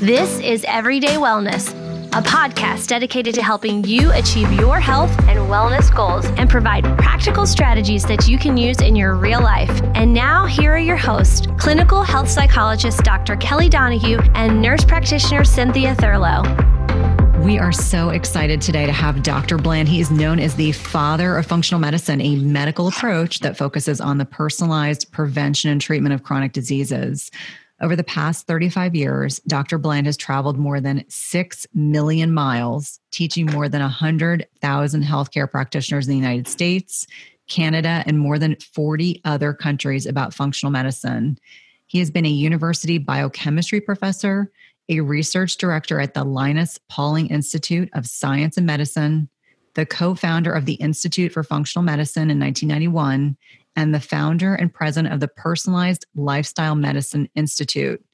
This is Everyday Wellness, a podcast dedicated to helping you achieve your health and wellness goals and provide practical strategies that you can use in your real life. And now, here are your hosts clinical health psychologist Dr. Kelly Donahue and nurse practitioner Cynthia Thurlow. We are so excited today to have Dr. Bland. He is known as the father of functional medicine, a medical approach that focuses on the personalized prevention and treatment of chronic diseases. Over the past 35 years, Dr. Bland has traveled more than 6 million miles, teaching more than 100,000 healthcare practitioners in the United States, Canada, and more than 40 other countries about functional medicine. He has been a university biochemistry professor, a research director at the Linus Pauling Institute of Science and Medicine, the co founder of the Institute for Functional Medicine in 1991, and the founder and president of the Personalized Lifestyle Medicine Institute.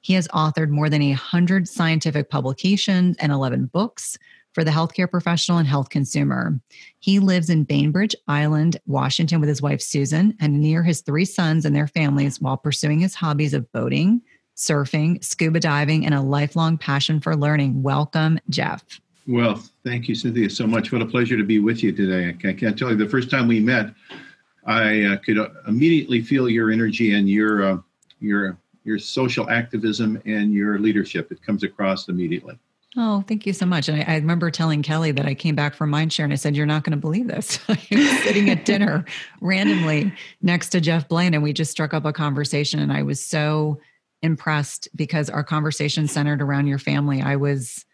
He has authored more than 100 scientific publications and 11 books for the healthcare professional and health consumer. He lives in Bainbridge Island, Washington, with his wife Susan and near his three sons and their families while pursuing his hobbies of boating, surfing, scuba diving, and a lifelong passion for learning. Welcome, Jeff. Well, thank you, Cynthia, so much. What a pleasure to be with you today. I can't tell you the first time we met, I uh, could uh, immediately feel your energy and your uh, your your social activism and your leadership. It comes across immediately. Oh, thank you so much. And I, I, remember telling Kelly that I came back from Mindshare and I said, You're not going to believe this. I was sitting at dinner randomly next to Jeff Bland, and we just struck up a conversation. And I was so impressed because our conversation centered around your family. I was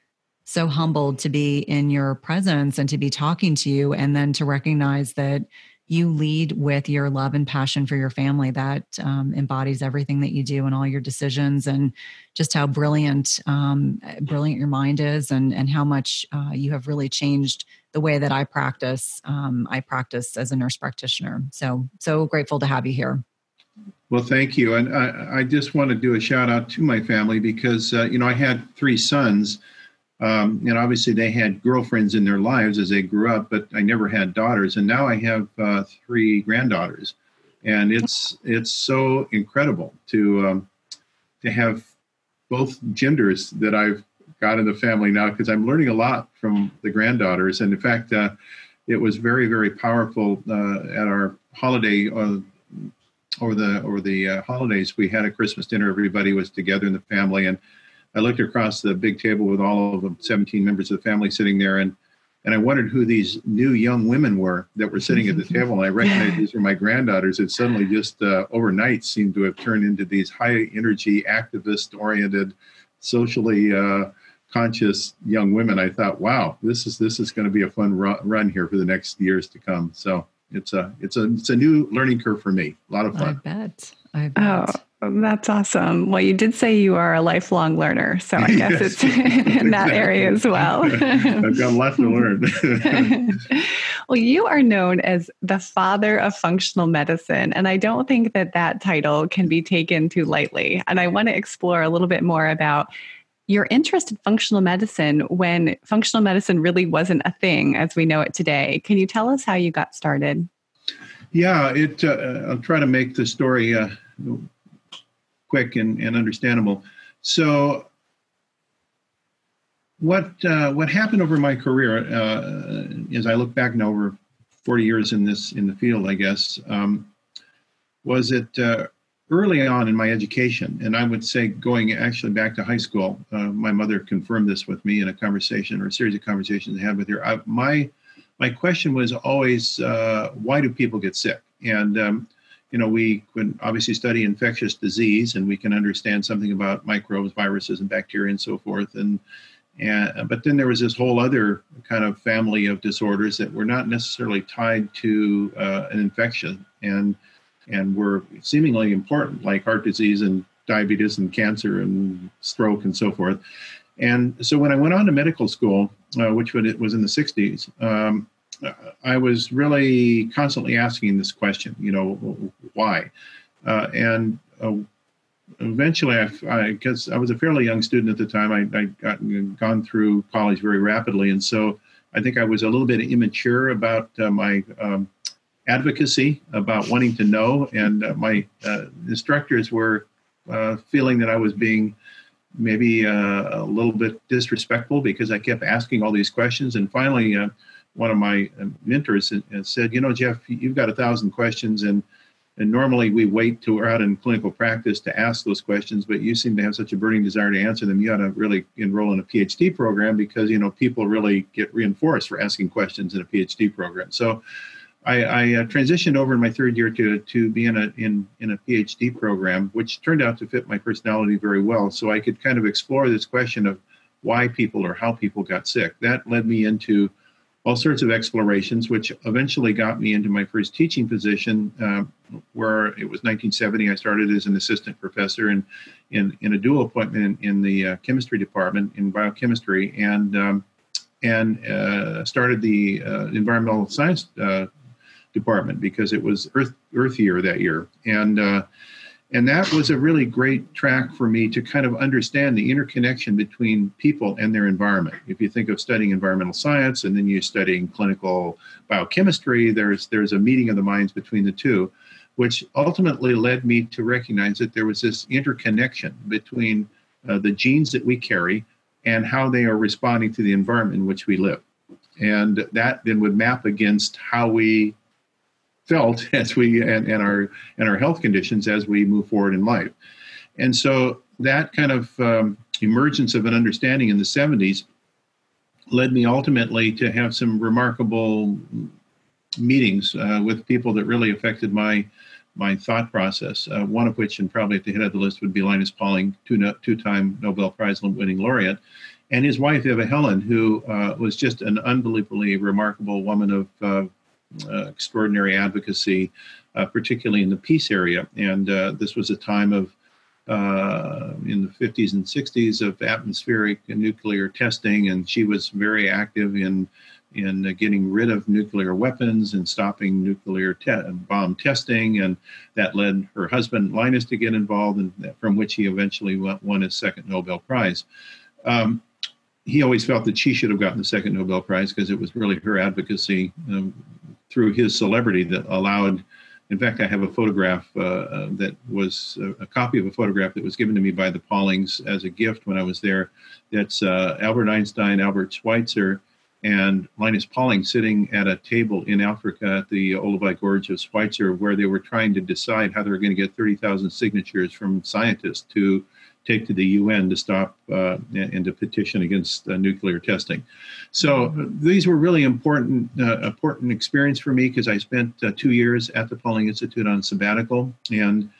so humbled to be in your presence and to be talking to you, and then to recognize that you lead with your love and passion for your family that um, embodies everything that you do and all your decisions and just how brilliant um, brilliant your mind is and and how much uh, you have really changed the way that i practice um, i practice as a nurse practitioner. So so grateful to have you here. Well thank you. And i, I just want to do a shout out to my family because uh, you know i had three sons um, and obviously, they had girlfriends in their lives as they grew up, but I never had daughters. And now I have uh, three granddaughters, and it's it's so incredible to um, to have both genders that I've got in the family now because I'm learning a lot from the granddaughters. And in fact, uh, it was very very powerful uh, at our holiday. Uh, over the over the uh, holidays, we had a Christmas dinner. Everybody was together in the family, and I looked across the big table with all of the 17 members of the family sitting there, and and I wondered who these new young women were that were sitting at the table. And I recognized these were my granddaughters. It suddenly just uh, overnight seemed to have turned into these high energy, activist oriented, socially uh, conscious young women. I thought, wow, this is this is going to be a fun run, run here for the next years to come. So it's a it's a it's a new learning curve for me. A lot of fun. I bet. I bet. Oh. That's awesome. Well, you did say you are a lifelong learner, so I guess yes, it's in that area as well. I've got a lot to learn. well, you are known as the father of functional medicine, and I don't think that that title can be taken too lightly. And I want to explore a little bit more about your interest in functional medicine when functional medicine really wasn't a thing as we know it today. Can you tell us how you got started? Yeah, it. Uh, I'll try to make the story. Uh, quick and, and understandable. So, what uh, what happened over my career, uh, as I look back now over 40 years in this in the field, I guess, um, was it uh, early on in my education, and I would say going actually back to high school. Uh, my mother confirmed this with me in a conversation or a series of conversations I had with her. I, my my question was always, uh, why do people get sick? And um, you know, we can obviously study infectious disease and we can understand something about microbes, viruses, and bacteria and so forth. And, and but then there was this whole other kind of family of disorders that were not necessarily tied to uh, an infection and and were seemingly important, like heart disease and diabetes and cancer and stroke and so forth. And so when I went on to medical school, uh, which was in the 60s, um, I was really constantly asking this question, you know, why? Uh, and uh, eventually, I, because I, I, was a fairly young student at the time, I, I got gone through college very rapidly, and so I think I was a little bit immature about uh, my um, advocacy, about wanting to know, and uh, my uh, instructors were uh, feeling that I was being maybe a little bit disrespectful because I kept asking all these questions. And finally, one of my uh, mentors said, "You know, Jeff, you've got a thousand questions, and and normally we wait till we're out in clinical practice to ask those questions, but you seem to have such a burning desire to answer them. You ought to really enroll in a PhD program because you know people really get reinforced for asking questions in a PhD program." So. I, I uh, transitioned over in my third year to to be in a in in a PhD program, which turned out to fit my personality very well. So I could kind of explore this question of why people or how people got sick. That led me into all sorts of explorations, which eventually got me into my first teaching position, uh, where it was 1970. I started as an assistant professor in in, in a dual appointment in, in the uh, chemistry department in biochemistry, and um, and uh, started the uh, environmental science uh, department because it was Earth Earth Year that year, and uh, and that was a really great track for me to kind of understand the interconnection between people and their environment. If you think of studying environmental science and then you're studying clinical biochemistry, there's there's a meeting of the minds between the two, which ultimately led me to recognize that there was this interconnection between uh, the genes that we carry and how they are responding to the environment in which we live. And that then would map against how we felt as we and, and our and our health conditions as we move forward in life. And so that kind of um, emergence of an understanding in the 70s led me ultimately to have some remarkable meetings uh, with people that really affected my my thought process. Uh, one of which, and probably at the head of the list, would be Linus Pauling, two no, two-time Nobel Prize winning laureate, and his wife Ava Helen, who uh, was just an unbelievably remarkable woman of extraordinary advocacy, uh, particularly in the peace area. And uh, this was a time of in the 50s and 60s of atmospheric nuclear testing, and she was very active in in uh, getting rid of nuclear weapons and stopping nuclear te- bomb testing, and that led her husband Linus to get involved, and from which he eventually won his second Nobel Prize. Um, he always felt that she should have gotten the second Nobel Prize because it was really her advocacy um, through his celebrity that allowed. In fact, I have a photograph uh, uh, that was a, a, copy of a photograph that was given to me by the Paulings as a gift when I was there. That's uh, Albert Einstein, Albert Schweitzer, and Linus Pauling sitting at a table in Africa at the Olduvai Gorge of Schweitzer, where they were trying to decide how they were going to get 30,000 signatures from scientists to take to the UN to stop uh, and to petition against uh, nuclear testing. So these were really important uh, important experience for me because I spent uh, two years at the Pauling Institute on sabbatical, and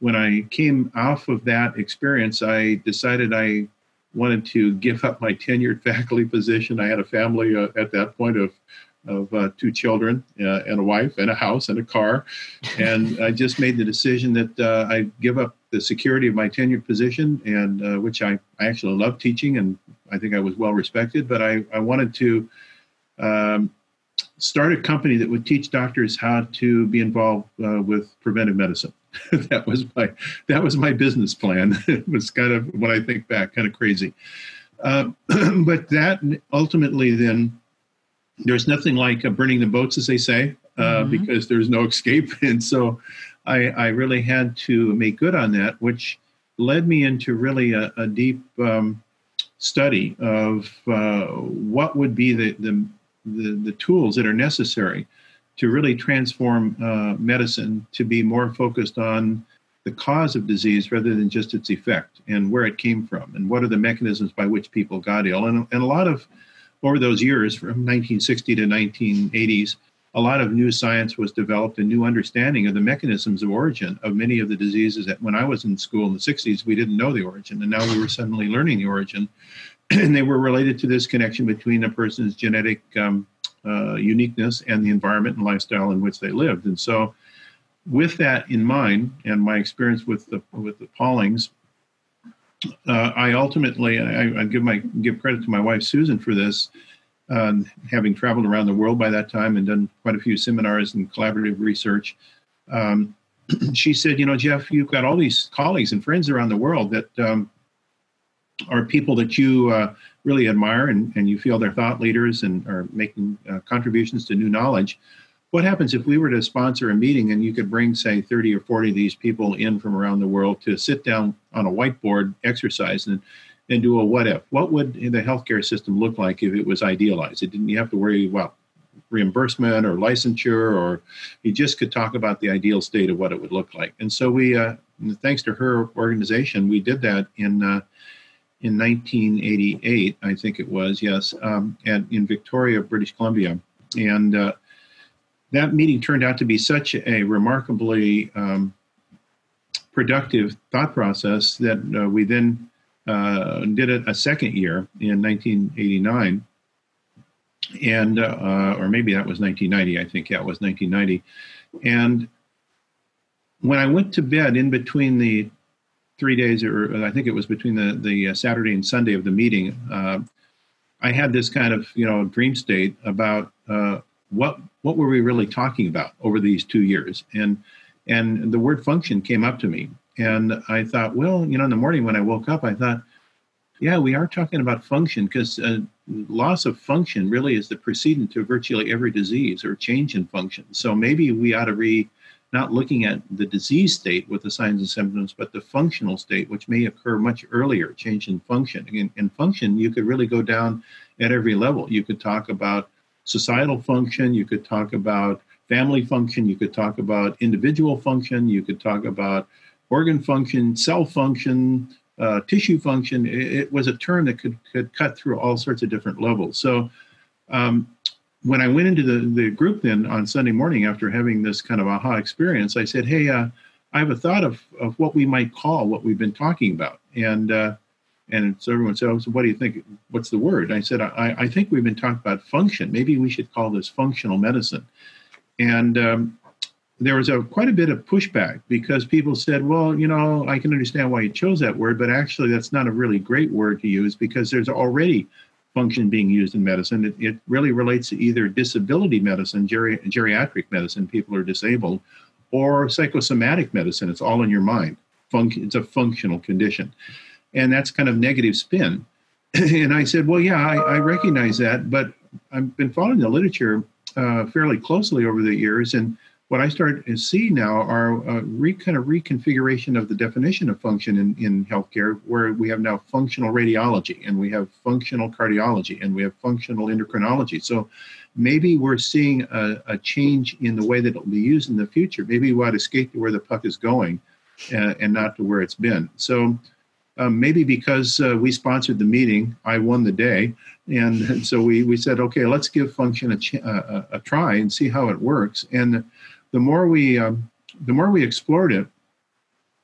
when I came off of that experience, I decided I wanted to give up my tenured faculty position. I had a family uh, at that point of of uh, two children uh, and a wife and a house and a car. And I just made the decision that uh, I'd give up the security of my tenured position, and uh, which I, I actually love teaching, and I think I was well respected. But I, I wanted to um, start a company that would teach doctors how to be involved uh, with preventive medicine. that was my that was my business plan. it was kind of when I think back, kind of crazy. Uh, but that ultimately then there's nothing like uh, burning the boats, as they say, uh, mm-hmm. because there's no escape. And so I, I, really had to make good on that, which led me into really a, a deep um, study of uh, what would be the, the, the, the, tools that are necessary to really transform uh, medicine to be more focused on the cause of disease rather than just its effect and where it came from and what are the mechanisms by which people got ill. And, and a lot of over those years from 1960 to 1980s, a lot of new science was developed and new understanding of the mechanisms of origin of many of the diseases that when I was in school in the 60s, we didn't know the origin. And now we were suddenly learning the origin. and they were related to this connection between a person's genetic um, uh, uniqueness and the environment and lifestyle in which they lived. And so, with that in mind, and my experience with the with the Paulings, uh, I ultimately I, I, give my give credit to my wife Susan for this, um, having traveled around the world by that time and done quite a few seminars and collaborative research. Um, she said, "You know, Jeff, you've got all these colleagues and friends around the world that um, are people that you uh, really admire and, and you feel they're thought leaders and are making uh, contributions to new knowledge. what happens if we were to sponsor a meeting and you could bring, say, 30 or 40 of these people in from around the world to sit down on a whiteboard, exercise, and and do a what if? What would the healthcare system look like if it was idealized? It didn't you have to worry about reimbursement or licensure, or you just could talk about the ideal state of what it would look like. And so we, uh, thanks to her organization, we did that in uh, in 1988, I think it was, yes, um, at, in Victoria, British Columbia, and uh, that meeting turned out to be such a remarkably um, productive thought process that uh, we then uh, did it a second year in 1989 and uh, or maybe that was 1990 i think yeah was 1990 and when i went to bed in between the three days or i think it was between the, the uh, saturday and sunday of the meeting uh, i had this kind of you know dream state about uh, what what were we really talking about over these two years? And and the word function came up to me and i thought well you know in the morning when i woke up i thought yeah we are talking about function because uh, loss of function really is the precedent to virtually every disease or change in function. So maybe we ought to be not looking at the disease state with the signs and symptoms but the functional state which may occur much earlier change in function. In, in function you could really go down at every level. You could talk about societal function, you could talk about family function, you could talk about individual function, you could talk about organ function, cell function, uh, tissue function. It, it, was a term that could, could cut through all sorts of different levels. So um, when I went into the, the group then on Sunday morning after having this kind of aha experience, I said, hey, uh, I have a thought of, of what we might call what we've been talking about. And uh, and so everyone said, oh, so what do you think? What's the word? I said, I, I think we've been talking about function. Maybe we should call this functional medicine. And um, there was a quite a bit of pushback because people said, well, you know, I can understand why you chose that word, but actually that's not a really great word to use because there's already function being used in medicine. It, it really relates to either disability medicine, geri- geriatric medicine, people are disabled, or psychosomatic medicine. It's all in your mind. It's a functional condition and that's kind of negative spin. and I said, well, yeah, I, I, recognize that, but I've been following the literature uh, fairly closely over the years, and what I start to see now are a re, kind of reconfiguration of the definition of function in, in healthcare, where we have now functional radiology, and we have functional cardiology, and we have functional endocrinology. So maybe we're seeing a, a change in the way that it'll be used in the future. Maybe we ought to skate to where the puck is going, and not to where it's been. So um, maybe because uh, we sponsored the meeting, I won the day. And, so we, we said, okay, let's give function a, ch- a, a, try and see how it works. And the more we, um, the more we explored it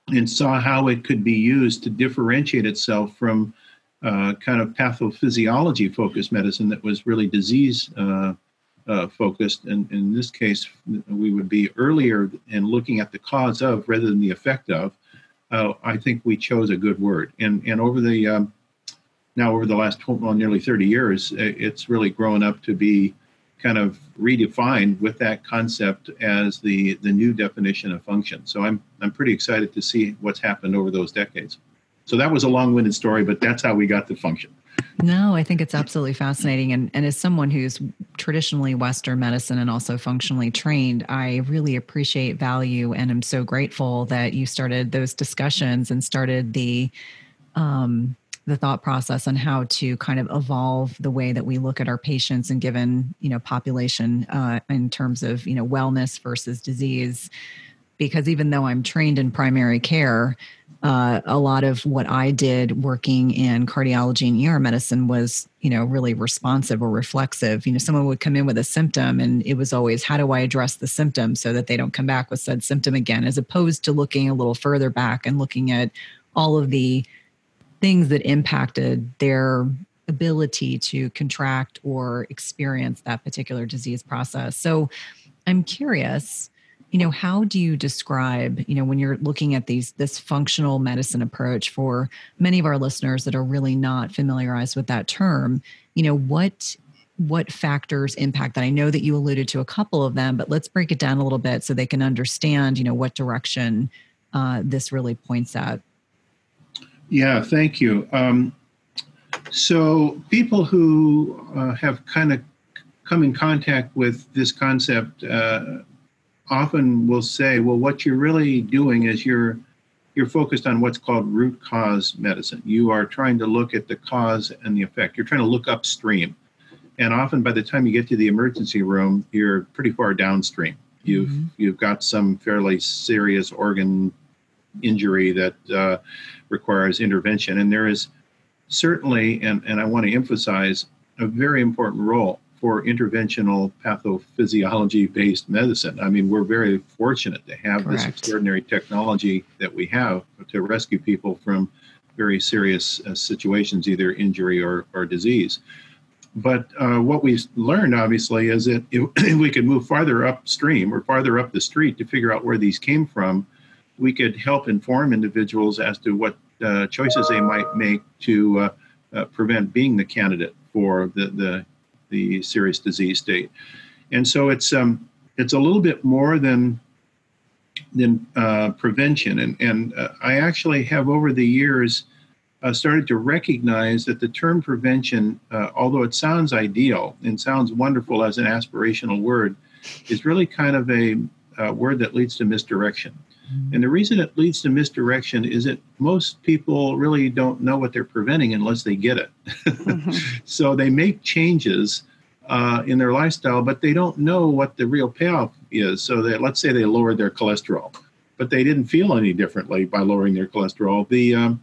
and saw how it could be used to differentiate itself from uh, kind of pathophysiology focused medicine that was really disease uh, uh, focused. And in this case, we would be earlier in looking at the cause of rather than the effect of uh, I think we chose a good word. And and over the um, now over the last 12, well, nearly 30 years, it's really grown up to be kind of redefined with that concept as the the new definition of function. So I'm I'm pretty excited to see what's happened over those decades. So that was a long-winded story, but that's how we got the function. No, I think it's absolutely fascinating. And, and as someone who's traditionally Western medicine and also functionally trained, I really appreciate value and I'm so grateful that you started those discussions and started the um, the thought process on how to kind of evolve the way that we look at our patients and given you know population uh, in terms of you know wellness versus disease because even though i'm trained in primary care uh, a lot of what I did working in cardiology and ER medicine was, you know, really responsive or reflexive. You know, someone would come in with a symptom and it was always, how do I address the symptom so that they don't come back with said symptom again, as opposed to looking a little further back and looking at all of the things that impacted their ability to contract or experience that particular disease process. So I'm curious you know how do you describe you know when you're looking at these this functional medicine approach for many of our listeners that are really not familiarized with that term you know what what factors impact that i know that you alluded to a couple of them but let's break it down a little bit so they can understand you know what direction uh, this really points at yeah thank you um, so people who uh, have kind of come in contact with this concept uh, often will say, well, what you're really doing is you're you're focused on what's called root cause medicine. You are trying to look at the cause and the effect. You're trying to look upstream. And often by the time you get to the emergency room, you're pretty far downstream. You've mm-hmm. you've got some fairly serious organ injury that uh, requires intervention. And there is certainly, and, and I want to emphasize, a very important role for interventional pathophysiology based medicine. I mean, we're very fortunate to have Correct. this extraordinary technology that we have to rescue people from very serious uh, situations, either injury or, or disease. But uh, what we've learned, obviously, is that if, if we could move farther upstream or farther up the street to figure out where these came from, we could help inform individuals as to what uh, choices they might make to uh, uh prevent being the candidate for the, the the serious disease state. And so it's um, it's a little bit more than than uh, prevention. And and uh, I actually have over the years uh, started to recognize that the term prevention, uh, although it sounds ideal and sounds wonderful as an aspirational word, is really kind of a, a word that leads to misdirection. And the reason it leads to misdirection is that most people really don't know what they're preventing unless they get it. mm-hmm. So they make changes uh, in their lifestyle, but they don't know what the real payoff is. So that let's say they lowered their cholesterol, but they didn't feel any differently by lowering their cholesterol. The um,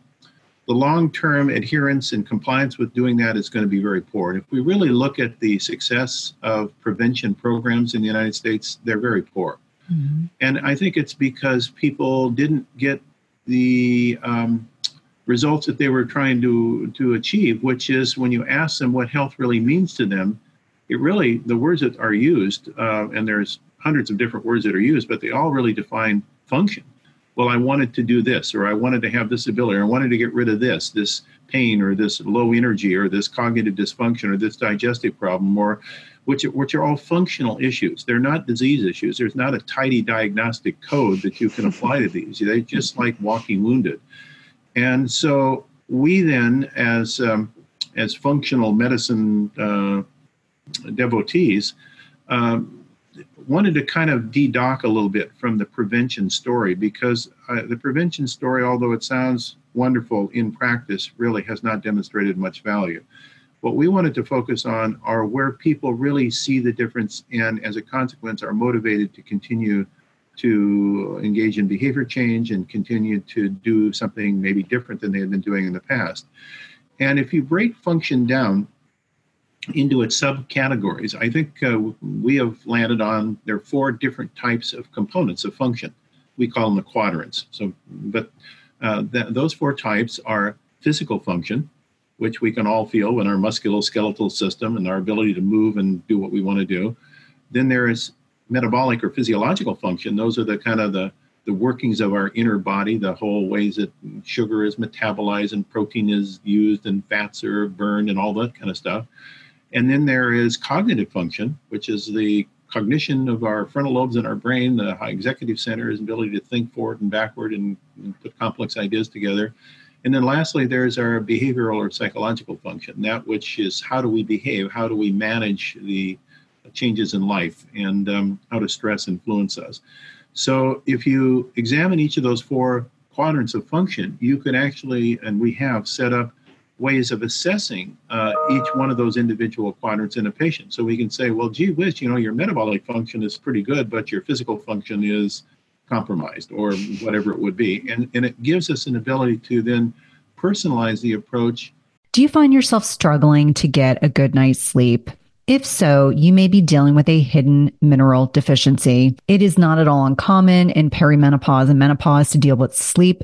the long-term adherence and compliance with doing that is going to be very poor. And if we really look at the success of prevention programs in the United States, they're very poor. Mm-hmm. And I think it's because people didn't get the um, results that they were trying to, to achieve, which is when you ask them what health really means to them, it really, the words that are used, uh, and there's hundreds of different words that are used, but they all really define function. Well, I wanted to do this, or I wanted to have this ability, or I wanted to get rid of this, this pain, or this low energy, or this cognitive dysfunction, or this digestive problem, or which, which are all functional issues. They're not disease issues. There's not a tidy diagnostic code that you can apply to these. They're just like walking wounded. And so we then, as um, as functional medicine uh, devotees, um, wanted to kind of de-dock a little bit from the prevention story because uh, the prevention story, although it sounds wonderful in practice, really has not demonstrated much value. What we wanted to focus on are where people really see the difference and, as a consequence, are motivated to continue to engage in behavior change and continue to do something maybe different than they had been doing in the past. And if you break function down into its subcategories, I think uh, we have landed on there are four different types of components of function. We call them the quadrants. So, but uh, th- those four types are physical function, which we can all feel in our musculoskeletal system and our ability to move and do what we want to do. Then there is metabolic or physiological function. Those are the kind of the the workings of our inner body, the whole ways that sugar is metabolized and protein is used and fats are burned and all that kind of stuff. And then there is cognitive function, which is the cognition of our frontal lobes in our brain, the high executive center, is ability to think forward and backward and, and put complex ideas together. And then lastly, there's our behavioral or psychological function, that which is how do we behave, how do we manage the changes in life, and um, how does stress influence us. So if you examine each of those four quadrants of function, you can actually, and we have set up ways of assessing uh, each one of those individual quadrants in a patient. So we can say, well, gee whiz, you know, your metabolic function is pretty good, but your physical function is compromised or whatever it would be. And, and it gives us an ability to then personalize the approach. Do you find yourself struggling to get a good night's sleep? If so, you may be dealing with a hidden mineral deficiency. It is not at all uncommon in perimenopause and menopause to deal with sleep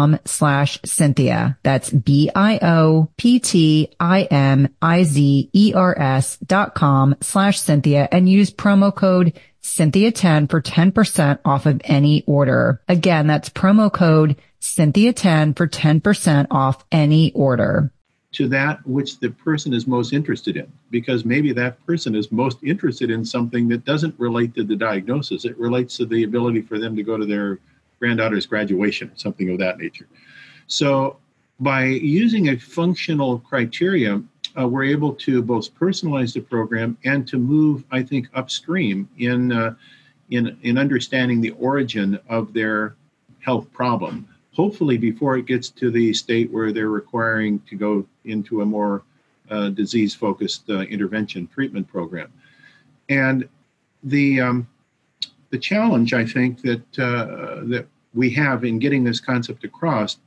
com slash Cynthia. That's B-I-O-P-T-I-M-I-Z-E-R-S dot com slash Cynthia and use promo code Cynthia 10 for 10% off of any order. Again, that's promo code Cynthia 10 for 10% off any order. To that which the person is most interested in, because maybe that person is most interested in something that doesn't relate to the diagnosis. It relates to the ability for them to go to their granddaughter's graduation, something of that nature. So, by using a functional criteria, uh, we're able to both personalize the program and to move, I think, upstream in uh, in in understanding the origin of their health problem. Hopefully, before it gets to the state where they're requiring to go into a more uh, disease-focused uh, intervention treatment program, and the um, the challenge I think that uh, that we have in getting this concept across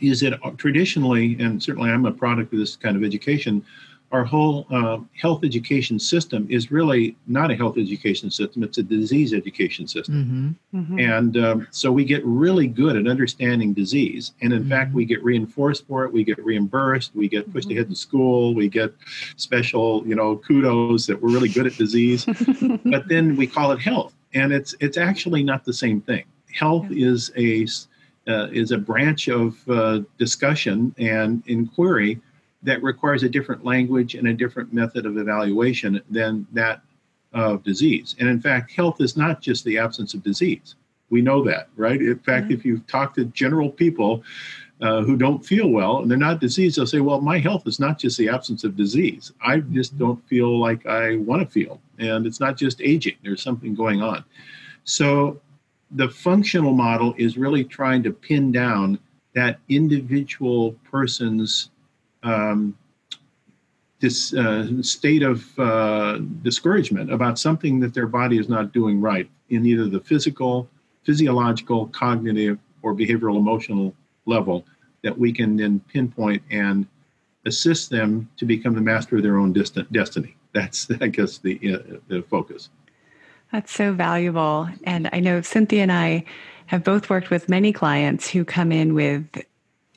is that traditionally, and certainly I'm a product of this kind of education, our whole uh, health education system is really not a health education system, it's a disease education system. Mm-hmm. Mm-hmm. And um, so we get really good at understanding disease. And in mm-hmm. fact, we get reinforced for it, we get reimbursed, we get pushed mm-hmm. ahead to school, we get special, you know, kudos that we're really good at disease. but then we call it health. And it's it's actually not the same thing. Health yeah. is a uh, is a branch of uh, discussion and inquiry that requires a different language and a different method of evaluation than that of disease. And in fact, health is not just the absence of disease. We know that, right? In fact, mm-hmm. if you talk to general people uh, who don't feel well and they're not diseased, they'll say, Well, my health is not just the absence of disease. I just mm-hmm. don't feel like I want to feel. And it's not just aging, there's something going on. So the functional model is really trying to pin down that individual person's um, this uh, state of uh, discouragement about something that their body is not doing right in either the physical, physiological, cognitive, or behavioral emotional level that we can then pinpoint and assist them to become the master of their own distant destiny. That's, I guess, the, uh, the focus. That's so valuable. And I know Cynthia and I have both worked with many clients who come in with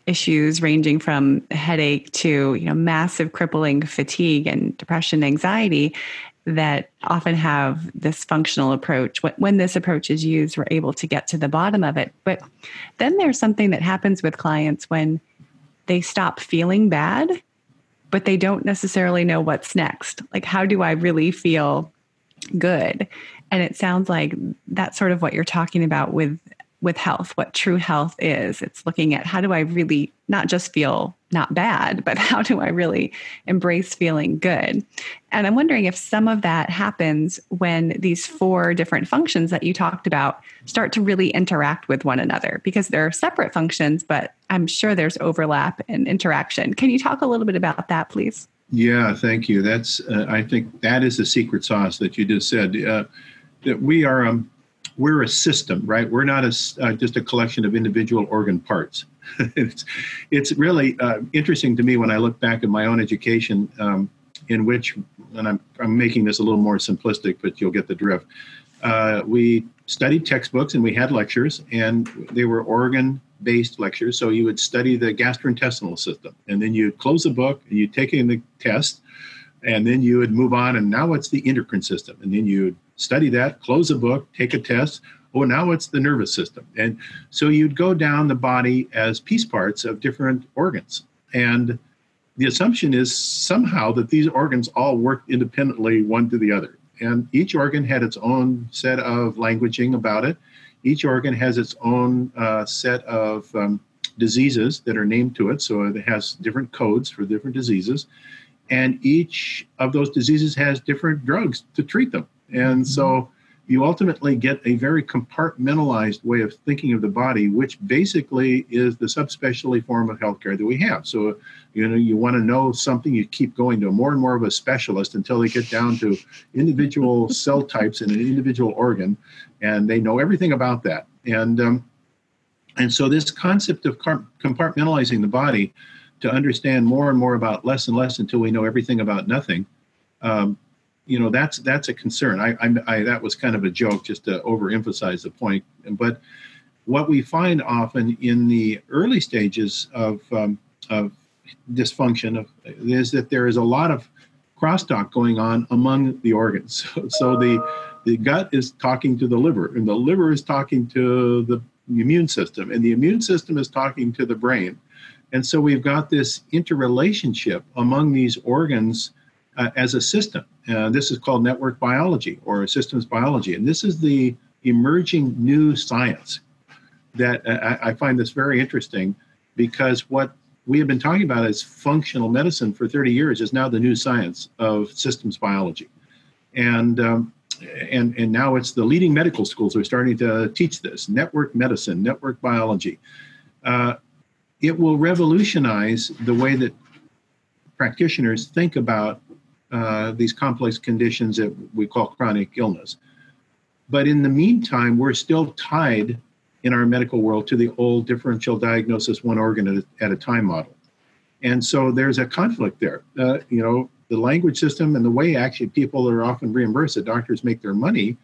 issues ranging from headache to you know massive crippling fatigue and depression anxiety that often have this functional approach. When this approach is used we're able to get to the bottom of it. But then there's something that happens with clients when they stop feeling bad but they don't necessarily know what's next. Like how do i really feel good? And it sounds like that's sort of what you're talking about with with health, what true health is. It's looking at how do I really not just feel not bad, but how do I really embrace feeling good? And I'm wondering if some of that happens when these four different functions that you talked about start to really interact with one another because they're separate functions, but I'm sure there's overlap and interaction. Can you talk a little bit about that, please? Yeah, thank you. That's uh, I think that is the secret sauce that you just said. Uh, that we are um, we're a system, right? We're not a, uh, just a collection of individual organ parts. it's, it's really uh, interesting to me when I look back at my own education, um, in which, and I'm, I'm making this a little more simplistic, but you'll get the drift. Uh, we studied textbooks and we had lectures, and they were organ based lectures. So you would study the gastrointestinal system, and then you'd close the book and you'd take in the test, and then you would move on, and now it's the endocrine system, and then you'd study that, close a book, take a test. Oh, now it's the nervous system. And so you'd go down the body as piece parts of different organs. And the assumption is somehow that these organs all work independently one to the other. And each organ had its own set of languaging about it. Each organ has its own uh, set of um, diseases that are named to it. So it has different codes for different diseases. And each of those diseases has different drugs to treat them. And so you ultimately get a very compartmentalized way of thinking of the body, which basically is the subspecialty form of healthcare that we have. So, you know, you want to know something, you keep going to more and more of a specialist until they get down to individual cell types in an individual organ, and they know everything about that. And um, and so this concept of compartmentalizing the body to understand more and more about less and less until we know everything about nothing. Um, you know that's that's a concern. I, I, I, that was kind of a joke just to overemphasize the point. But what we find often in the early stages of um, of dysfunction of, is that there is a lot of crosstalk going on among the organs. So, so the the gut is talking to the liver, and the liver is talking to the immune system, and the immune system is talking to the brain. And so we've got this interrelationship among these organs uh, as a system. Uh, this is called network biology or systems biology. And this is the emerging new science that uh, I, find this very interesting because what we have been talking about as functional medicine for 30 years is now the new science of systems biology. And um, and and now it's the leading medical schools are starting to teach this network medicine, network biology. Uh, it will revolutionize the way that practitioners think about uh, these complex conditions that we call chronic illness. But in the meantime, we're still tied in our medical world to the old differential diagnosis one organ at a, at a time model. And so there's a conflict there. Uh, you know, the language system and the way actually people are often reimbursed, that doctors make their money,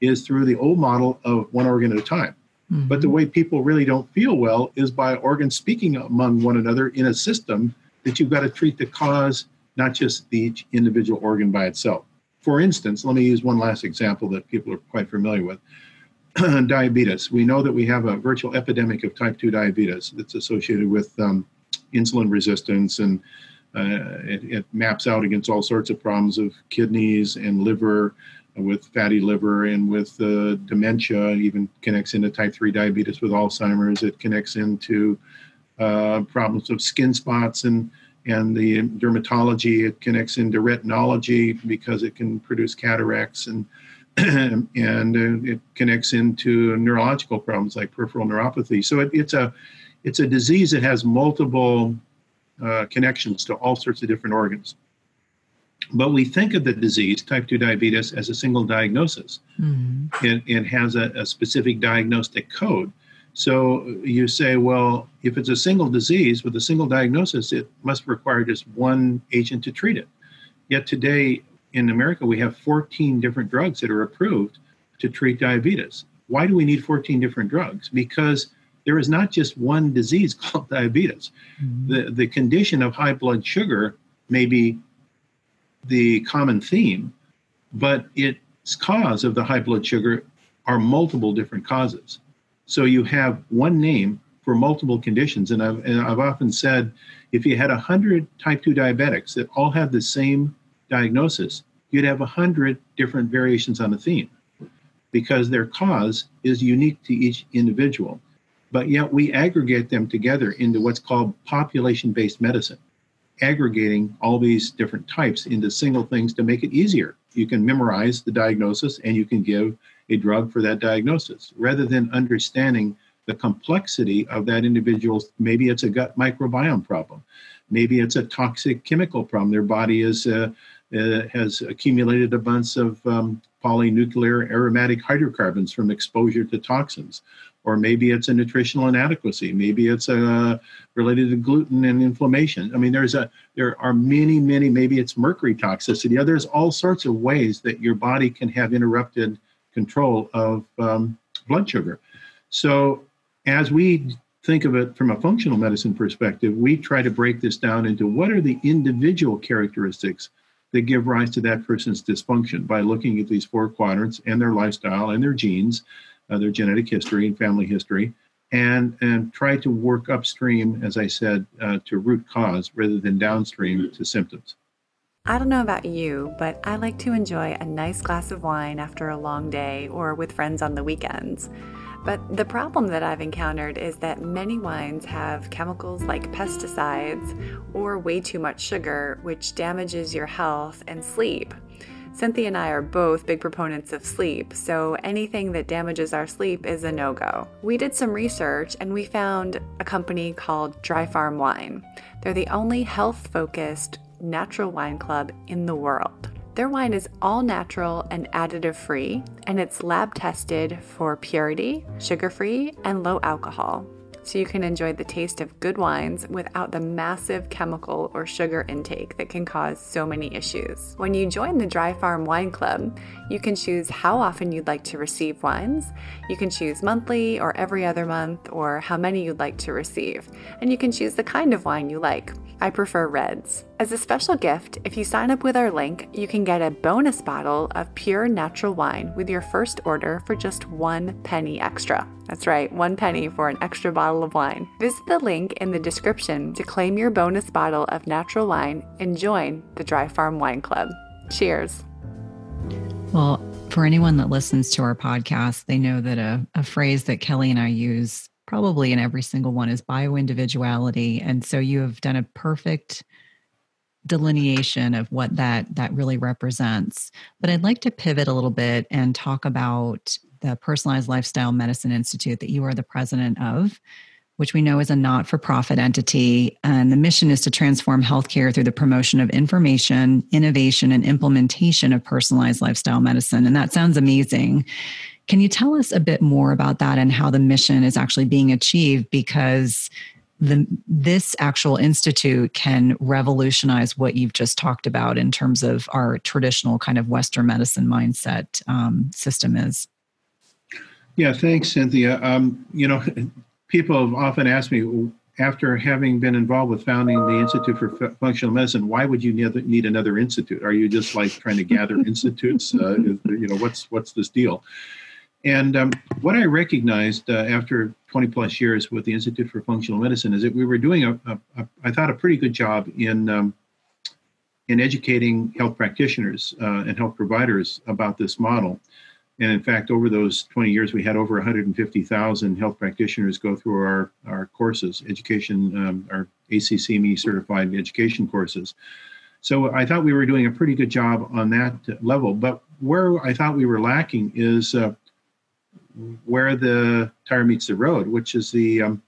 is through the old model of one organ at a time. Mm-hmm. But the way people really don't feel well is by organs speaking among one another in a system that you've got to treat the cause not just each individual organ by itself. For instance, let me use one last example that people are quite familiar with. diabetes. We know that we have a virtual epidemic of type 2 diabetes that's associated with um, insulin resistance and uh, it, it, maps out against all sorts of problems of kidneys and liver, with fatty liver and with uh, dementia. Even connects into type 3 diabetes with Alzheimer's. It connects into uh, problems of skin spots and and the dermatology it connects into retinology because it can produce cataracts and and uh, it connects into neurological problems like peripheral neuropathy so it, it's a it's a disease that has multiple uh, connections to all sorts of different organs but we think of the disease, type 2 diabetes, as a single diagnosis. Mm-hmm. It, it has a, a specific diagnostic code. So you say, well, if it's a single disease with a single diagnosis, it must require just one agent to treat it. Yet today in America, we have 14 different drugs that are approved to treat diabetes. Why do we need 14 different drugs? Because there is not just one disease called diabetes. Mm-hmm. The, the condition of high blood sugar may be the common theme, but its cause of the high blood sugar are multiple different causes. So you have one name for multiple conditions. And I've, and I've often said if you had 100 type 2 diabetics that all had the same diagnosis, you'd have 100 different variations on the theme because their cause is unique to each individual. But yet we aggregate them together into what's called population based medicine, aggregating all these different types into single things to make it easier. You can memorize the diagnosis and you can give a drug for that diagnosis. Rather than understanding the complexity of that individual's maybe it's a gut microbiome problem. Maybe it's a toxic chemical problem. Their body is uh, uh, has accumulated a bunch of um, polynuclear aromatic hydrocarbons from exposure to toxins. Or maybe it's a nutritional inadequacy. Maybe it's uh, related to gluten and inflammation. I mean there's a there are many many maybe it's mercury toxicity. There's all sorts of ways that your body can have interrupted control of um, blood sugar. So, as we think of it from a functional medicine perspective, we try to break this down into what are the individual characteristics that give rise to that person's dysfunction by looking at these four quadrants and their lifestyle and their genes, uh, their genetic history and family history, and and try to work upstream, as I said, uh, to root cause rather than downstream to symptoms. I don't know about you, but I like to enjoy a nice glass of wine after a long day or with friends on the weekends. But the problem that I've encountered is that many wines have chemicals like pesticides or way too much sugar, which damages your health and sleep. Cynthia and I are both big proponents of sleep, so anything that damages our sleep is a no go. We did some research and we found a company called Dry Farm Wine. They're the only health focused natural wine club in the world. Their wine is all natural and additive free, and it's lab tested for purity, sugar free, and low alcohol so you can enjoy the taste of good wines without the massive chemical or sugar intake that can cause so many issues. When you join the Dry Farm Wine Club, you can choose how often you'd like to receive wines. You can choose monthly or every other month or how many you'd like to receive. And you can choose the kind of wine you like. I prefer reds. As a special gift, if you sign up with our link, you can get a bonus bottle of pure natural wine with your first order for just one penny extra. That's right, one penny for an extra bottle of wine. Visit the link in the description to claim your bonus bottle of natural wine and join the Dry Farm Wine Club. Cheers. Well, for anyone that listens to our podcast, they know that a, a phrase that Kelly and I use probably in every single one is bioindividuality. And so you have done a perfect delineation of what that that really represents but i'd like to pivot a little bit and talk about the personalized lifestyle medicine institute that you are the president of which we know is a not for profit entity. And the mission is to transform healthcare through the promotion of information, innovation, and implementation of personalized lifestyle medicine. And that sounds amazing. Can you tell us a bit more about that and how the mission is actually being achieved? Because the, this actual institute can revolutionize what you've just talked about in terms of our traditional kind of Western medicine mindset um, system is. Yeah, thanks, Cynthia. Um, you know, people have often asked me, after having been involved with founding the Institute for F- Functional Medicine, why would you need another institute? Are you just like trying to gather institutes? Uh, you know, what's what's this deal? And um, what I recognized uh, after 20 plus years with the Institute for Functional Medicine is that we were doing a, a, a I thought, a pretty good job in um, in educating health practitioners uh, and health providers about this model. And in fact, over those 20 years, we had over 150,000 health practitioners go through our, our courses, education, um, our ACCME certified education courses. So I thought we were doing a pretty good job on that level. But where I thought we were lacking is uh, where the tire meets the road, which is the um,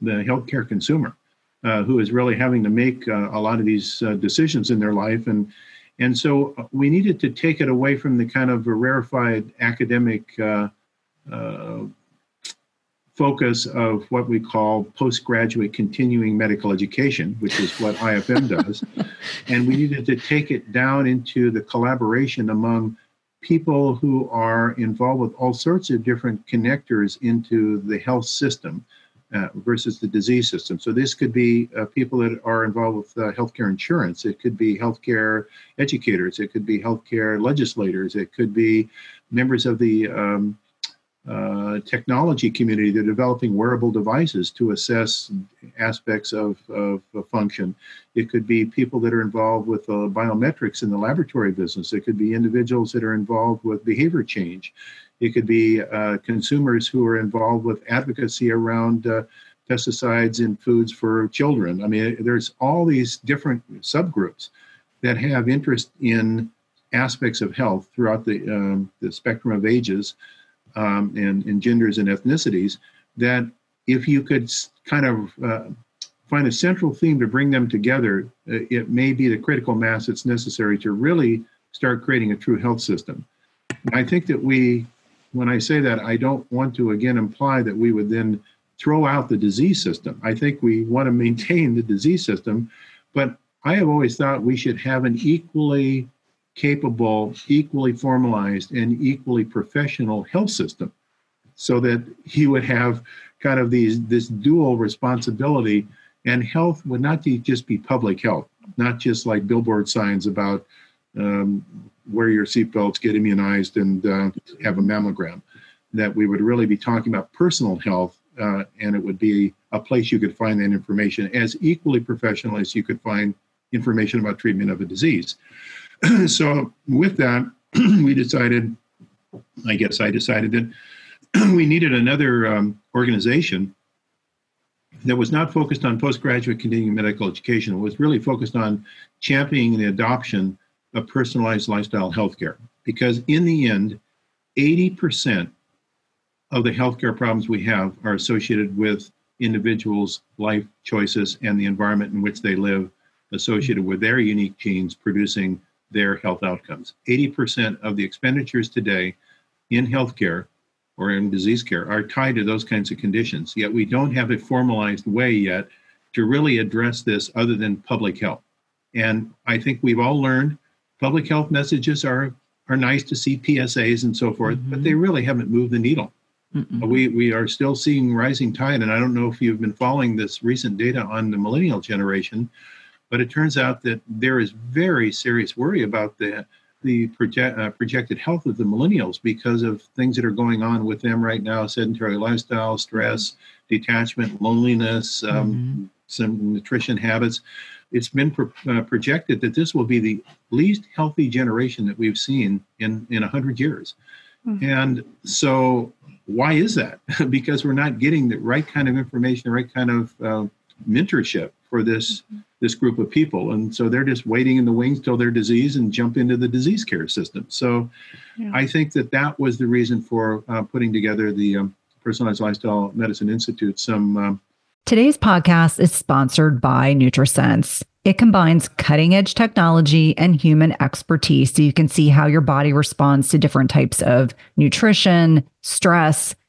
the healthcare consumer, uh, who is really having to make uh, a lot of these uh, decisions in their life, and And so uh, we needed to take it away from the kind of a rarefied academic uh, uh, focus of what we call postgraduate continuing medical education, which is what IFM does. and we needed to take it down into the collaboration among people who are involved with all sorts of different connectors into the health system. Uh, versus the disease system. So this could be uh, people that are involved with uh, healthcare insurance. It could be healthcare educators. It could be healthcare legislators. It could be members of the um, uh, technology community. They're developing wearable devices to assess aspects of, of, function. It could be people that are involved with uh, biometrics in the laboratory business. It could be individuals that are involved with behavior change. It could be uh, consumers who are involved with advocacy around uh, pesticides in foods for children. I mean, there's all these different subgroups that have interest in aspects of health throughout the, um, the spectrum of ages um, and, and, genders and ethnicities that if you could kind of uh, find a central theme to bring them together, uh, it may be the critical mass that's necessary to really start creating a true health system. I think that we, when I say that, I don't want to again imply that we would then throw out the disease system. I think we want to maintain the disease system, but I have always thought we should have an equally capable, equally formalized, and equally professional health system so that he would have kind of these this dual responsibility and health would not just be public health not just like billboard signs about um, wear your seatbelts get immunized and uh, have a mammogram that we would really be talking about personal health uh, and it would be a place you could find that information as equally professional as you could find information about treatment of a disease so with that, we decided, I guess I decided that we needed another um, organization that was not focused on postgraduate continuing medical education. It was really focused on championing the adoption of personalized lifestyle healthcare. Because in the end, 80% of the healthcare problems we have are associated with individuals' life choices and the environment in which they live, associated with their unique genes producing their health outcomes. 80% of the expenditures today in healthcare or in disease care are tied to those kinds of conditions. Yet we don't have a formalized way yet to really address this other than public health. And I think we've all learned public health messages are are nice to see PSAs and so forth, mm-hmm. but they really haven't moved the needle. Mm-mm. We we are still seeing rising tide, and I don't know if you've been following this recent data on the millennial generation, but it turns out that there is very serious worry about the the project, uh, projected health of the millennials because of things that are going on with them right now sedentary lifestyle stress detachment loneliness um, mm-hmm. some nutrition habits it's been pro- uh, projected that this will be the least healthy generation that we've seen in in 100 years mm-hmm. and so why is that because we're not getting the right kind of information the right kind of uh, mentorship for this mm-hmm. this group of people and so they're just waiting in the wings till they're diseased and jump into the disease care system so yeah. i think that that was the reason for uh, putting together the um, personalized lifestyle medicine institute some um, today's podcast is sponsored by nutrisense it combines cutting edge technology and human expertise so you can see how your body responds to different types of nutrition stress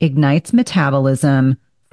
ignites metabolism,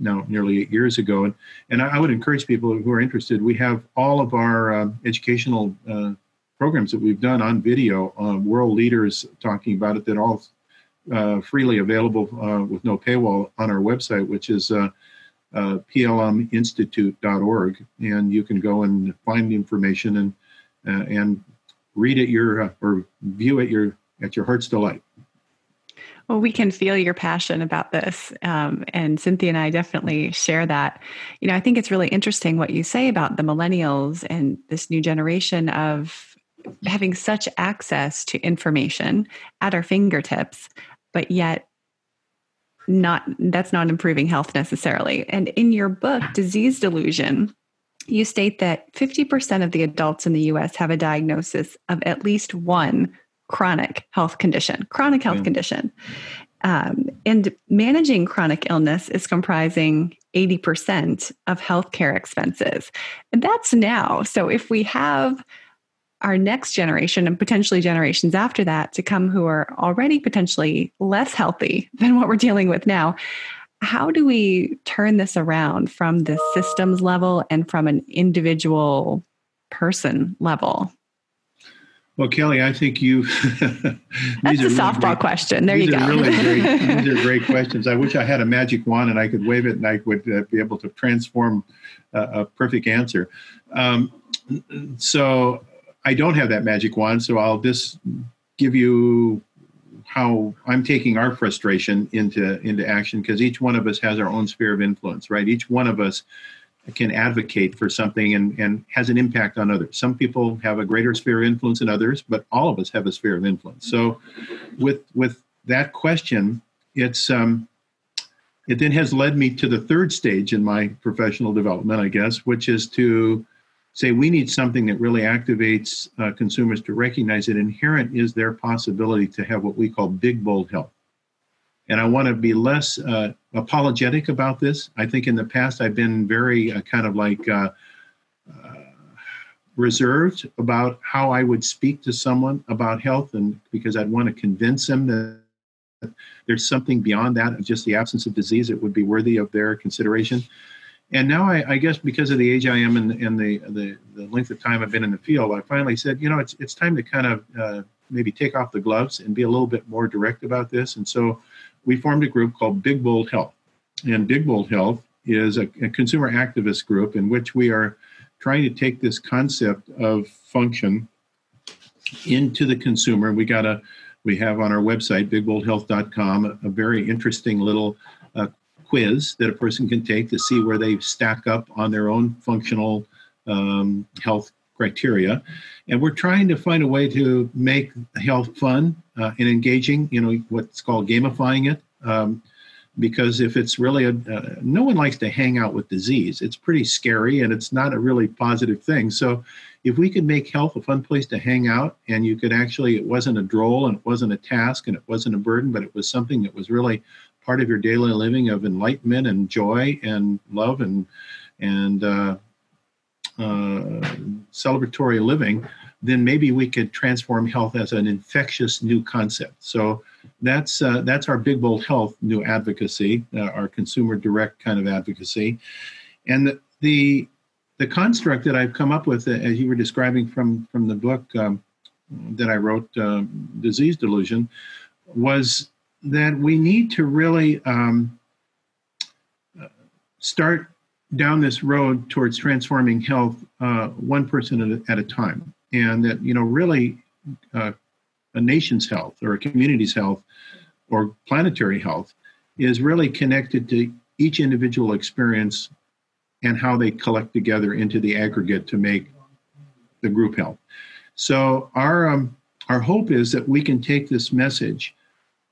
now nearly eight years ago. And, and I, would encourage people who are interested, we have all of our uh, educational uh, programs that we've done on video, uh, world leaders talking about it, that all uh, freely available uh, with no paywall on our website, which is uh, plminstitute.org. And you can go and find information and, and read it your, or view it your, at your heart's delight. Well, we can feel your passion about this. Um, and Cynthia and I definitely share that. You know, I think it's really interesting what you say about the millennials and this new generation of having such access to information at our fingertips, but yet not that's not improving health necessarily. And in your book, Disease Delusion, you state that 50% of the adults in the US have a diagnosis of at least one chronic health condition, chronic health condition. Um, and managing chronic illness is comprising 80% of healthcare expenses. And that's now. So if we have our next generation and potentially generations after that to come who are already potentially less healthy than what we're dealing with now, how do we turn this around from the systems level and from an individual person level? Well, Kelly, I think you. That's a softball great, question. There you go. Really great, these are great questions. I wish I had a magic wand and I could wave it and I would uh, be able to transform uh, a perfect answer. Um, so I don't have that magic wand. So I'll just give you how I'm taking our frustration into into action because each one of us has our own sphere of influence, right? Each one of us can advocate for something and, and has an impact on others. Some people have a greater sphere of influence than others, but all of us have a sphere of influence. So with with that question, it's um, it then has led me to the third stage in my professional development, I guess, which is to say we need something that really activates uh, consumers to recognize that inherent is their possibility to have what we call big, bold health. And I want to be less uh, apologetic about this. I think in the past I've been very uh, kind of like uh, uh, reserved about how I would speak to someone about health, and because I'd want to convince them that there's something beyond that of just the absence of disease that would be worthy of their consideration. And now I, I guess because of the age I am and, and the, the, the, length of time I've been in the field, I finally said, you know, it's, it's time to kind of uh, maybe take off the gloves and be a little bit more direct about this. And so we formed a group called Big Bold Health. And Big Bold Health is a, a consumer activist group in which we are trying to take this concept of function into the consumer. We got a we have on our website, bigboldhealth.com, a very interesting little uh, quiz that a person can take to see where they stack up on their own functional um, health criteria. And we're trying to find a way to make health fun uh, and engaging, you know, what's called gamifying it. Um, because if it's really a, uh, no one likes to hang out with disease. It's pretty scary and it's not a really positive thing. So if we could make health a fun place to hang out and you could actually it wasn't a droll and it wasn't a task and it wasn't a burden but it was something that was really part of your daily living of enlightenment and joy and love and and uh, celebratory living then maybe we could transform health as an infectious new concept. So that's uh, that's our big bold health new advocacy uh, our consumer direct kind of advocacy. And the, the the construct that I've come up with, uh, as you were describing from from the book um, that I wrote, uh, Disease Delusion, was that we need to really um, uh, start down this road towards transforming health uh, one person at a, time, and that you know really uh, a nation's health or a community's health or planetary health is really connected to each individual experience and how they collect together into the aggregate to make the group health. So our um, our hope is that we can take this message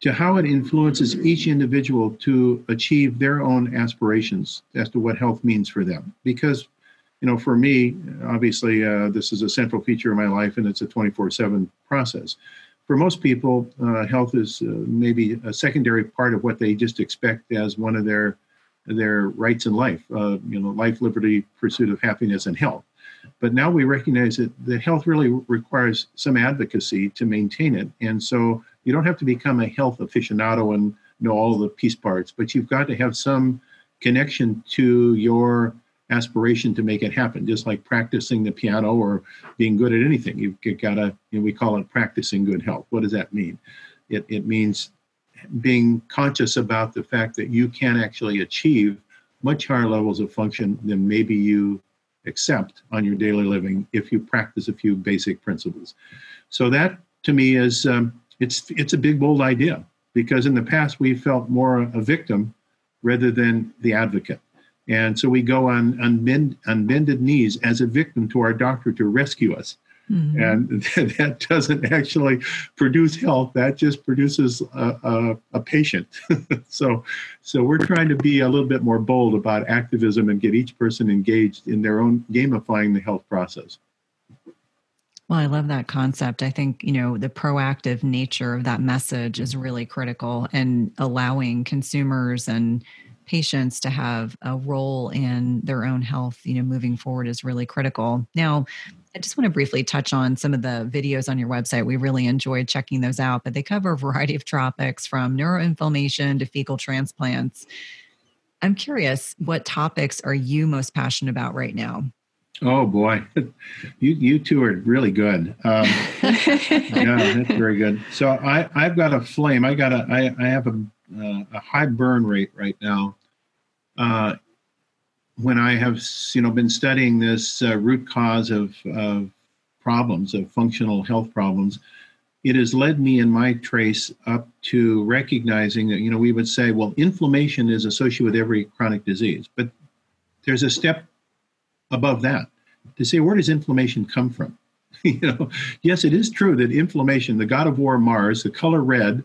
to how it influences each individual to achieve their own aspirations as to what health means for them. Because, you know, for me, obviously, uh, this is a central feature of my life, and it's a 24/7 process. For most people, uh, health is uh, maybe a secondary part of what they just expect as one of their their rights in life, uh, you know, life, liberty, pursuit of happiness, and health. But now we recognize that the health really requires some advocacy to maintain it. And so you don't have to become a health aficionado and know all the piece parts, but you've got to have some connection to your aspiration to make it happen, just like practicing the piano or being good at anything. You've got to, you know, we call it practicing good health. What does that mean? It, it means being conscious about the fact that you can actually achieve much higher levels of function than maybe you accept on your daily living if you practice a few basic principles. So that to me is um, it's it's a big bold idea because in the past we felt more a victim rather than the advocate. And so we go on unbend, unbended knees as a victim to our doctor to rescue us. Mm-hmm. And that doesn't actually produce health. That just produces a, a, a patient. so, so we're trying to be a little bit more bold about activism and get each person engaged in their own gamifying the health process. Well, I love that concept. I think, you know, the proactive nature of that message is really critical and allowing consumers and patients to have a role in their own health, you know, moving forward is really critical. Now, I just want to briefly touch on some of the videos on your website. We really enjoyed checking those out, but they cover a variety of topics from neuroinflammation to fecal transplants. I'm curious, what topics are you most passionate about right now? Oh boy, you you two are really good. Um, yeah, that's very good. So I I've got a flame. I got a I I have a uh, a high burn rate right now. Uh, when I have you know been studying this uh, root cause of, of problems of functional health problems, it has led me in my trace up to recognizing that you know we would say well inflammation is associated with every chronic disease, but there's a step above that to say where does inflammation come from? you know, yes, it is true that inflammation, the god of war Mars, the color red,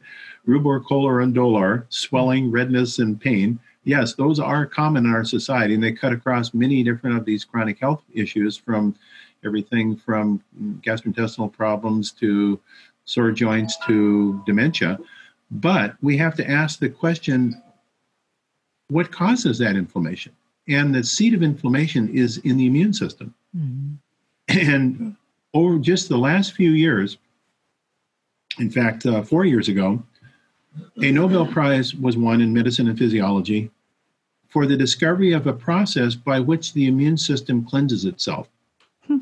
rubor, calor, and dolor, swelling, redness, and pain. Yes, those are common in our society, and they cut across many different of these chronic health issues from everything from gastrointestinal problems to sore joints to dementia. But we have to ask the question what causes that inflammation? And the seat of inflammation is in the immune system. Mm-hmm. And over just the last few years, in fact, uh, four years ago, a Nobel Prize was won in medicine and physiology for the discovery of a process by which the immune system cleanses itself. Hmm.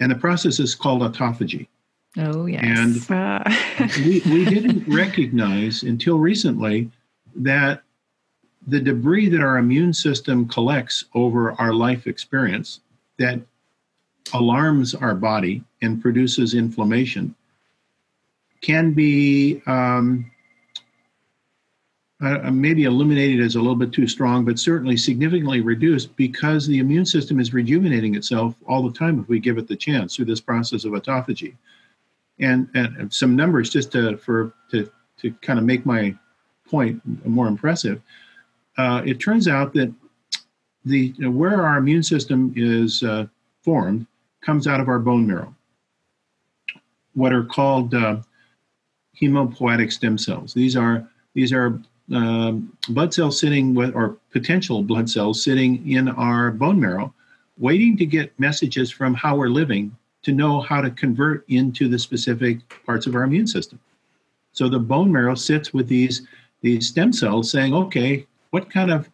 And the process is called autophagy. Oh, yes. And uh. we, we didn't recognize until recently that the debris that our immune system collects over our life experience that alarms our body and produces inflammation can be um, uh, maybe eliminated as a little bit too strong, but certainly significantly reduced because the immune system is rejuvenating itself all the time if we give it the chance through this process of autophagy. And, and some numbers just to, for to, to kind of make my point more impressive. Uh, it turns out that the where our immune system is uh, formed comes out of our bone marrow. What are called uh, hemopoietic stem cells. These are these are um, blood cells sitting with, or potential blood cells sitting in our bone marrow, waiting to get messages from how we're living to know how to convert into the specific parts of our immune system. So the bone marrow sits with these these stem cells saying, okay, what kind of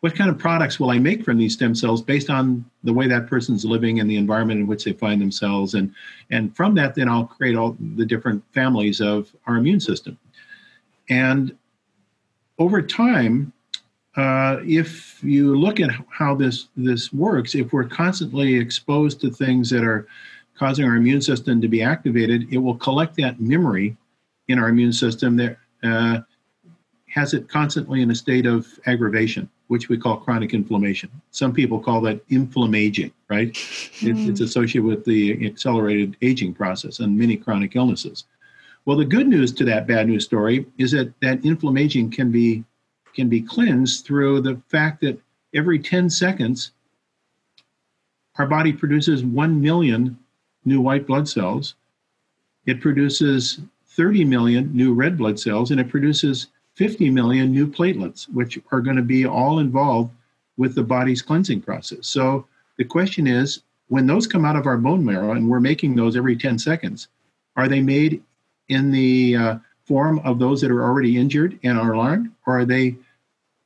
what kind of products will I make from these stem cells based on the way that person's living and the environment in which they find themselves, and and from that, then I'll create all the different families of our immune system. And over time, uh, if you look at how this this works, if we're constantly exposed to things that are causing our immune system to be activated, it will collect that memory in our immune system that uh, has it constantly in a state of aggravation which we call chronic inflammation. Some people call that inflammaging, right? Mm. It, it's associated with the accelerated aging process and many chronic illnesses. Well, the good news to that bad news story is that that inflammaging can be can be cleansed through the fact that every 10 seconds our body produces 1 million new white blood cells. It produces 30 million new red blood cells and it produces 50 million new platelets, which are going to be all involved with the body's cleansing process. So the question is when those come out of our bone marrow, and we're making those every 10 seconds, are they made in the uh, form of those that are already injured and are alarmed, or are they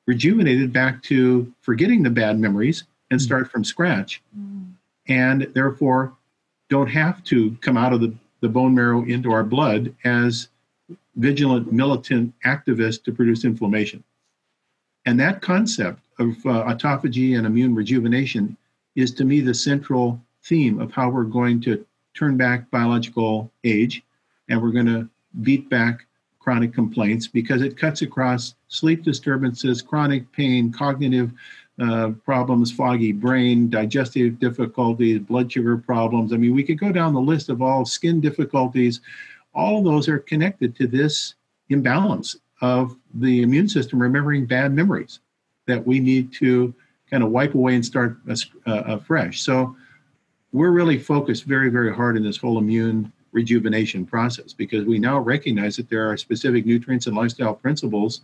rejuvenated back to forgetting the bad memories and start from scratch? Mm. And therefore, don't have to come out of the, the bone marrow into our blood as vigilant militant activists to produce inflammation. And that concept of uh, autophagy and immune rejuvenation is to me the central theme of how we're going to turn back biological age and we're going to beat back chronic complaints because it cuts across sleep disturbances, chronic pain, cognitive uh, problems, foggy brain, digestive difficulties, blood sugar problems. I mean, we could go down the list of all skin difficulties, all of those are connected to this imbalance of the immune system remembering bad memories that we need to kind of wipe away and start uh, afresh. So we're really focused very, very hard in this whole immune rejuvenation process because we now recognize that there are specific nutrients and lifestyle principles.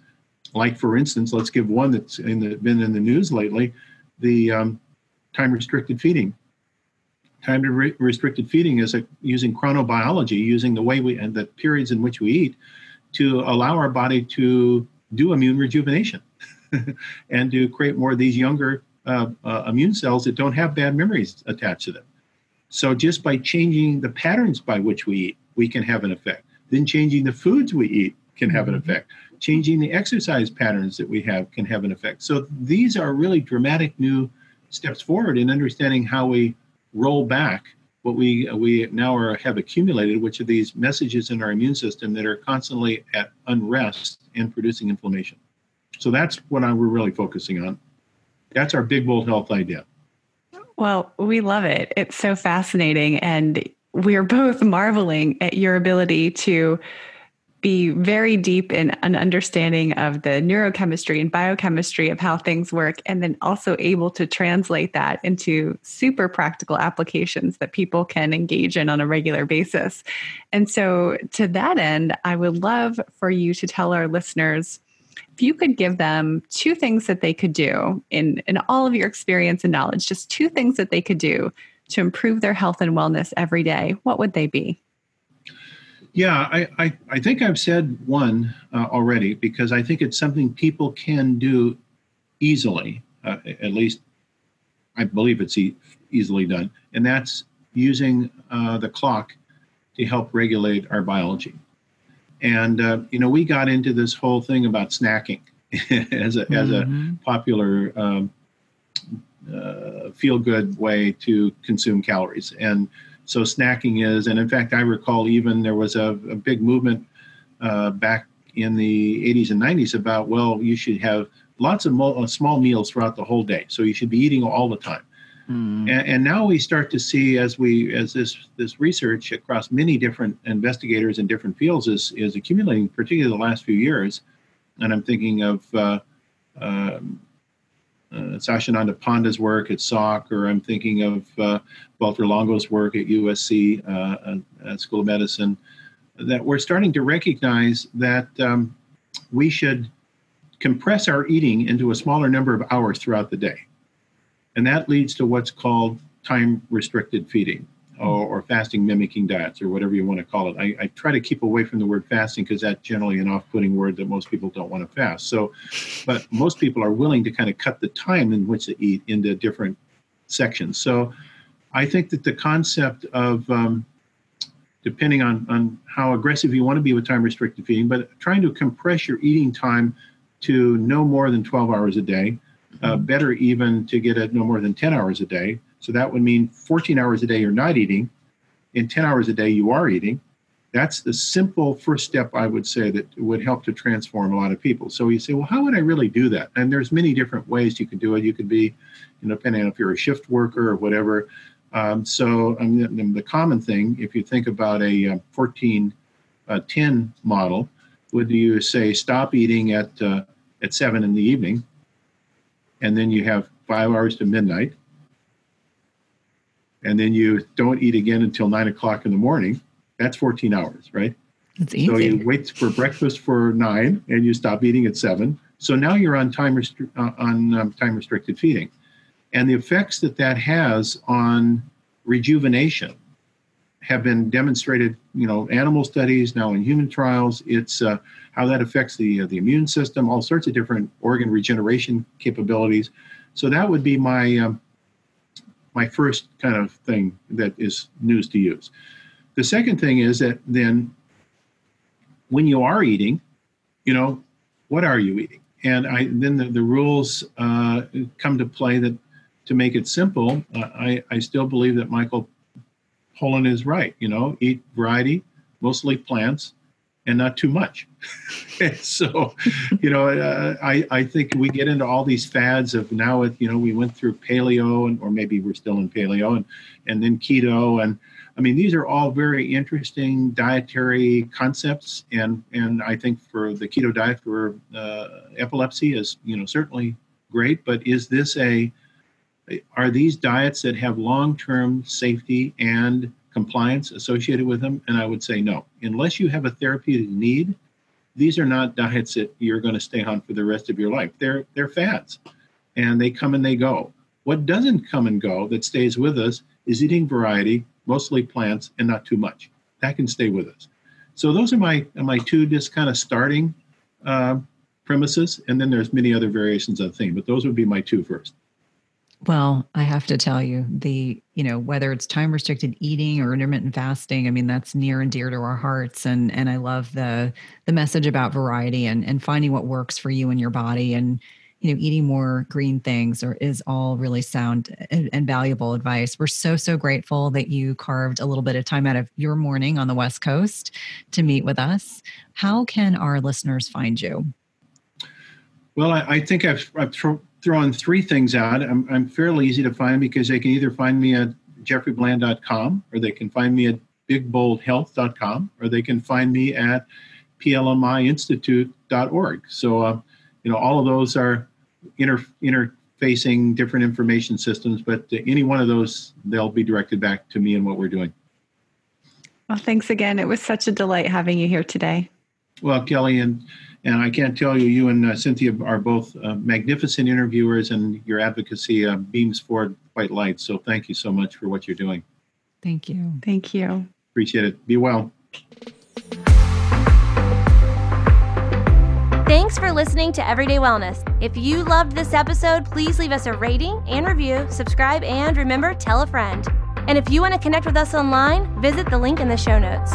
Like, for instance, let's give one that's in the, been in the news lately the um, time restricted feeding time re- restricted feeding is a, using chronobiology, using the way we and the periods in which we eat to allow our body to do immune rejuvenation and to create more of these younger uh, uh, immune cells that don't have bad memories attached to them. So just by changing the patterns by which we eat, we can have an effect. Then changing the foods we eat can have an mm-hmm. effect. Changing the exercise patterns that we have can have an effect. So these are really dramatic new steps forward in understanding how we roll back what we we now are, have accumulated, which are these messages in our immune system that are constantly at unrest and producing inflammation. So that's what I, we're really focusing on. That's our big bold health idea. Well, we love it. It's so fascinating, and we're both marveling at your ability to be very deep in an understanding of the neurochemistry and biochemistry of how things work, and then also able to translate that into super practical applications that people can engage in on a regular basis. And so, to that end, I would love for you to tell our listeners if you could give them two things that they could do in, in all of your experience and knowledge, just two things that they could do to improve their health and wellness every day, what would they be? Yeah, I, I, I think I've said one uh, already because I think it's something people can do easily. Uh, at least I believe it's e- easily done, and that's using uh, the clock to help regulate our biology. And uh, you know, we got into this whole thing about snacking as a mm-hmm. as a popular um, uh, feel good way to consume calories and so snacking is, and in fact, I recall even there was a, a big movement uh, back in the 80s and 90s about, well, you should have lots of mo- uh, small meals throughout the whole day. So you should be eating all the time. Mm. And, and, now we start to see as we as this this research across many different investigators in different fields is is accumulating, particularly the last few years. And I'm thinking of uh, um, uh, Satchidananda Panda's work at Salk, or I'm thinking of uh, Walter Longo's work at USC uh, at School of Medicine, that we're starting to recognize that um, we should compress our eating into a smaller number of hours throughout the day. And that leads to what's called time restricted feeding or, or, fasting mimicking diets or whatever you want to call it. I, I try to keep away from the word fasting because that's generally an off-putting word that most people don't want to fast. So, but most people are willing to kind of cut the time in which they eat into different sections. So, I think that the concept of um, depending on, on how aggressive you want to be with time restricted feeding, but trying to compress your eating time to no more than 12 hours a day, uh, mm-hmm. better even to get it no more than 10 hours a day so that would mean 14 hours a day you're not eating, in 10 hours a day you are eating. That's the simple first step I would say that would help to transform a lot of people. So you say, well, how would I really do that? And there's many different ways you can do it. You could be, you know, depending on if you're a shift worker or whatever. Um, so I mean, the common thing, if you think about a uh, 14 uh, 10 model, would you say stop eating at uh, at seven in the evening, and then you have five hours to midnight, and then you don't eat again until nine o'clock in the morning, that's 14 hours, right? That's easy. So you wait for breakfast for nine and you stop eating at seven. So now you're on time restri- uh, on um, time restricted feeding, and the effects that that has on rejuvenation have been demonstrated. You know, animal studies now in human trials. It's uh, how that affects the uh, the immune system, all sorts of different organ regeneration capabilities. So that would be my um, my first kind of thing that is news to use. The second thing is that then when you are eating, you know, what are you eating? And I then the, the rules uh, come to play that to make it simple, uh, I, I still believe that Michael Pollan is right. You know, eat variety, mostly plants, and not too much. so, you know, uh, I I think we get into all these fads of now. It, you know, we went through paleo, and or maybe we're still in paleo, and and then keto, and I mean, these are all very interesting dietary concepts, and and I think for the keto diet for uh, epilepsy is you know certainly great, but is this a are these diets that have long-term safety and compliance associated with them? And I would say no. Unless you have a therapeutic need, these are not diets that you're going to stay on for the rest of your life. They're they're fads, and they come and they go. What doesn't come and go that stays with us is eating variety, mostly plants, and not too much. That can stay with us. So those are my my two just kind of starting uh, premises, and then there's many other variations of the theme, but those would be my two first. Well, I have to tell you, the, you know, whether it's time restricted eating or intermittent fasting, I mean, that's near and dear to our hearts. And and I love the the message about variety and, and finding what works for you and your body and you know, eating more green things or is all really sound and, and valuable advice. We're so, so grateful that you carved a little bit of time out of your morning on the West Coast to meet with us. How can our listeners find you? Well, I, I think I've, I've throwing three things out. I'm, I'm fairly easy to find because they can either find me at jeffreybland.com or they can find me at bigboldhealth.com or they can find me at plmiinstitute.org. So, uh, you know, all of those are inter- interfacing different information systems, but any one of those, they'll be directed back to me and what we're doing. Well, thanks again. It was such a delight having you here today. Well, Kelly, and and I can't tell you, you and uh, Cynthia are both uh, magnificent interviewers, and your advocacy uh, beams forward quite light. So, thank you so much for what you're doing. Thank you. Thank you. Appreciate it. Be well. Thanks for listening to Everyday Wellness. If you loved this episode, please leave us a rating and review, subscribe, and remember, tell a friend. And if you want to connect with us online, visit the link in the show notes.